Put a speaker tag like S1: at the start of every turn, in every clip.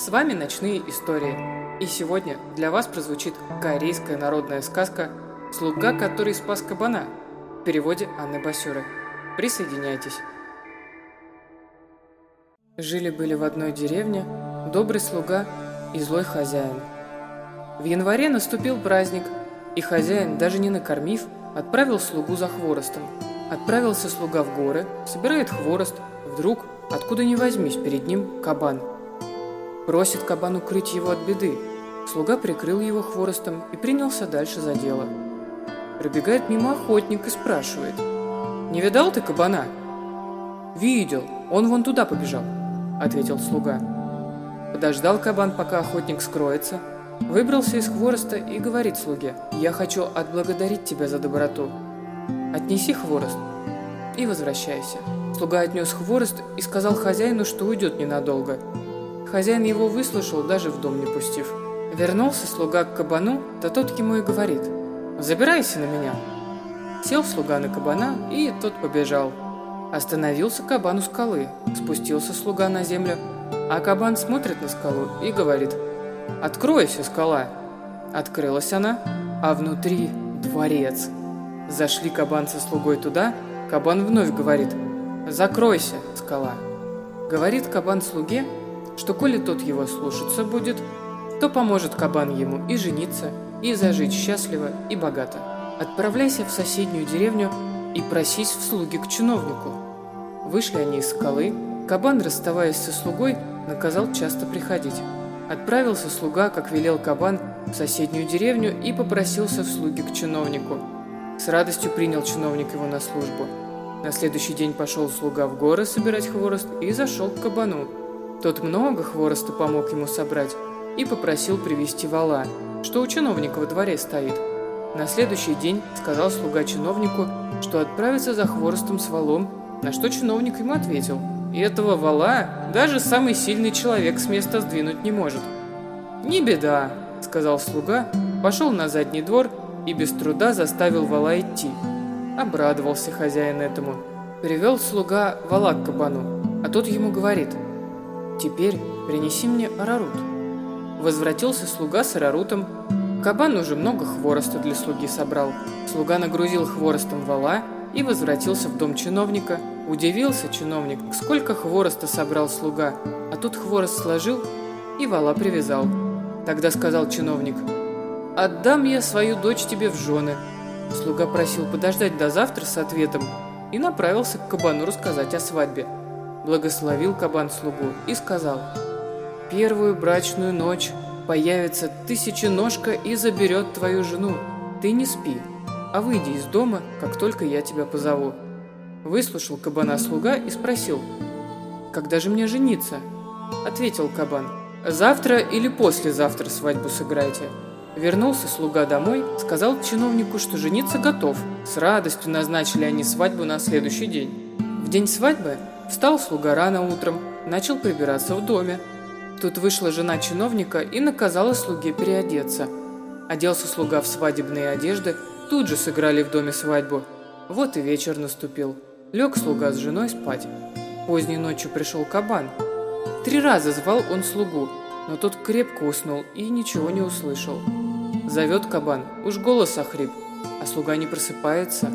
S1: С вами «Ночные истории». И сегодня для вас прозвучит корейская народная сказка «Слуга, который спас кабана» в переводе Анны Басюры. Присоединяйтесь. Жили-были в одной деревне добрый слуга и злой хозяин. В январе наступил праздник, и хозяин, даже не накормив, отправил слугу за хворостом. Отправился слуга в горы, собирает хворост, вдруг, откуда ни возьмись, перед ним кабан. Просит кабан укрыть его от беды. Слуга прикрыл его хворостом и принялся дальше за дело. Пробегает мимо охотник и спрашивает. «Не видал ты кабана?» «Видел, он вон туда побежал», — ответил слуга. Подождал кабан, пока охотник скроется, выбрался из хвороста и говорит слуге, «Я хочу отблагодарить тебя за доброту. Отнеси хворост и возвращайся». Слуга отнес хворост и сказал хозяину, что уйдет ненадолго. Хозяин его выслушал, даже в дом не пустив. Вернулся слуга к кабану, да тот ему и говорит, «Забирайся на меня». Сел слуга на кабана, и тот побежал. Остановился кабан у скалы, спустился слуга на землю, а кабан смотрит на скалу и говорит, «Откройся, скала!» Открылась она, а внутри дворец. Зашли кабан со слугой туда, кабан вновь говорит, «Закройся, скала!» Говорит кабан слуге, что коли тот его слушаться будет, то поможет кабан ему и жениться, и зажить счастливо и богато. Отправляйся в соседнюю деревню и просись в слуги к чиновнику. Вышли они из скалы, кабан, расставаясь со слугой, наказал часто приходить. Отправился слуга, как велел кабан, в соседнюю деревню и попросился в слуги к чиновнику. С радостью принял чиновник его на службу. На следующий день пошел слуга в горы собирать хворост и зашел к кабану. Тот много хвороста помог ему собрать и попросил привести вала, что у чиновника во дворе стоит. На следующий день сказал слуга чиновнику, что отправится за хворостом с валом, на что чиновник ему ответил, и этого вала даже самый сильный человек с места сдвинуть не может. «Не беда», — сказал слуга, пошел на задний двор и без труда заставил вала идти. Обрадовался хозяин этому. Привел слуга вала к кабану, а тот ему говорит — Теперь принеси мне арарут. Возвратился слуга с арарутом. Кабан уже много хвороста для слуги собрал. Слуга нагрузил хворостом вала и возвратился в дом чиновника. Удивился чиновник, сколько хвороста собрал слуга, а тут хворост сложил и вала привязал. Тогда сказал чиновник, «Отдам я свою дочь тебе в жены». Слуга просил подождать до завтра с ответом и направился к кабану рассказать о свадьбе благословил кабан слугу и сказал, «Первую брачную ночь появится тысяченожка и заберет твою жену. Ты не спи, а выйди из дома, как только я тебя позову». Выслушал кабана слуга и спросил, «Когда же мне жениться?» Ответил кабан, «Завтра или послезавтра свадьбу сыграйте». Вернулся слуга домой, сказал чиновнику, что жениться готов. С радостью назначили они свадьбу на следующий день. В день свадьбы Встал слуга рано утром, начал прибираться в доме. Тут вышла жена чиновника и наказала слуге переодеться. Оделся слуга в свадебные одежды, тут же сыграли в доме свадьбу. Вот и вечер наступил. Лег слуга с женой спать. Поздней ночью пришел кабан. Три раза звал он слугу, но тот крепко уснул и ничего не услышал. Зовет кабан, уж голос охрип, а слуга не просыпается.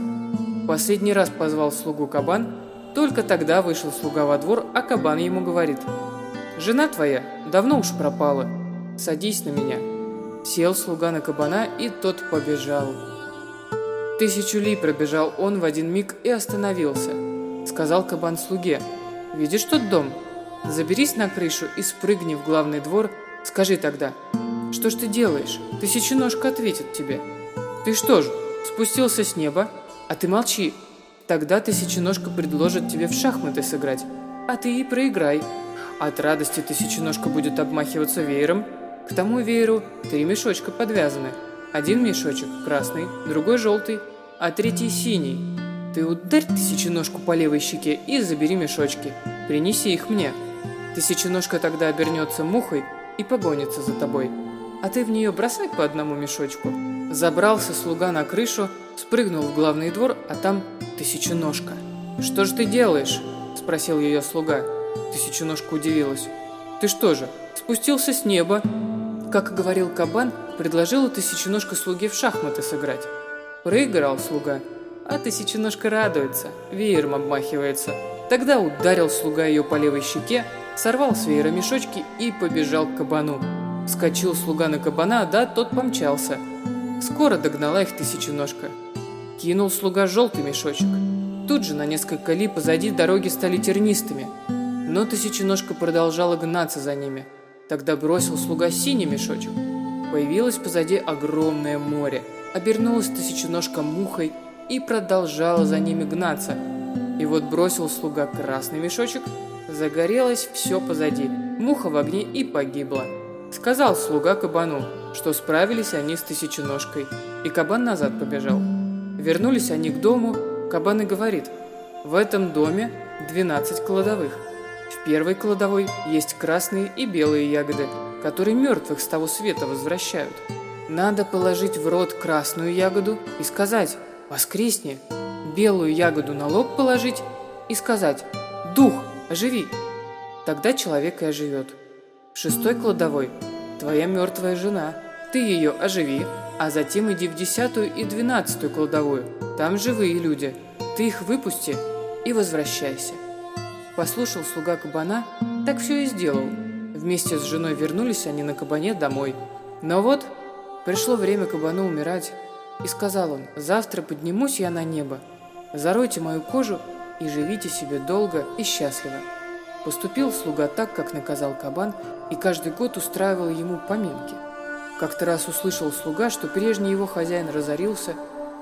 S1: Последний раз позвал слугу кабан, только тогда вышел слуга во двор, а кабан ему говорит, «Жена твоя давно уж пропала, садись на меня». Сел слуга на кабана, и тот побежал. Тысячу ли пробежал он в один миг и остановился. Сказал кабан слуге, «Видишь тот дом? Заберись на крышу и спрыгни в главный двор. Скажи тогда, что ж ты делаешь? Тысяченожка ответит тебе. Ты что ж, спустился с неба? А ты молчи, Тогда Тысяченожка предложит тебе в шахматы сыграть, а ты и проиграй. От радости Тысяченожка будет обмахиваться веером. К тому вееру три мешочка подвязаны. Один мешочек красный, другой желтый, а третий синий. Ты ударь Тысяченожку по левой щеке и забери мешочки. Принеси их мне. Тысяченожка тогда обернется мухой и погонится за тобой. А ты в нее бросай по одному мешочку. Забрался слуга на крышу, спрыгнул в главный двор, а там Тысяченожка. «Что же ты делаешь?» – спросил ее слуга. Тысяченожка удивилась. «Ты что же, спустился с неба?» Как говорил кабан, предложила тысяченожка слуге в шахматы сыграть. Проиграл слуга, а тысяченожка радуется, веером обмахивается. Тогда ударил слуга ее по левой щеке, сорвал с веера мешочки и побежал к кабану. Скочил слуга на кабана, да тот помчался. Скоро догнала их тысяченожка. Кинул слуга желтый мешочек. Тут же на несколько ли позади дороги стали тернистыми. Но тысяченожка продолжала гнаться за ними. Тогда бросил слуга синий мешочек. Появилось позади огромное море. Обернулась тысяченожка мухой и продолжала за ними гнаться. И вот бросил слуга красный мешочек, загорелось все позади, муха в огне и погибла. Сказал слуга кабану, что справились они с тысяченожкой, и кабан назад побежал. Вернулись они к дому, кабан и говорит, в этом доме 12 кладовых. В первой кладовой есть красные и белые ягоды, которые мертвых с того света возвращают. Надо положить в рот красную ягоду и сказать «Воскресни!» белую ягоду на лоб положить и сказать «Дух, оживи!» Тогда человек и оживет. В шестой кладовой твоя мертвая жена. Ты ее оживи, а затем иди в десятую и двенадцатую кладовую. Там живые люди. Ты их выпусти и возвращайся. Послушал слуга кабана, так все и сделал. Вместе с женой вернулись они на кабане домой. Но вот пришло время кабану умирать, и сказал он, «Завтра поднимусь я на небо, заройте мою кожу и живите себе долго и счастливо». Поступил слуга так, как наказал кабан, и каждый год устраивал ему поминки. Как-то раз услышал слуга, что прежний его хозяин разорился,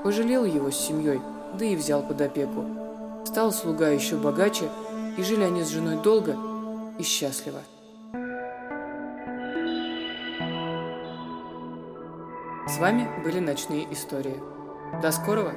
S1: пожалел его с семьей, да и взял под опеку. Стал слуга еще богаче, и жили они с женой долго и счастливо. С вами были «Ночные истории». До скорого!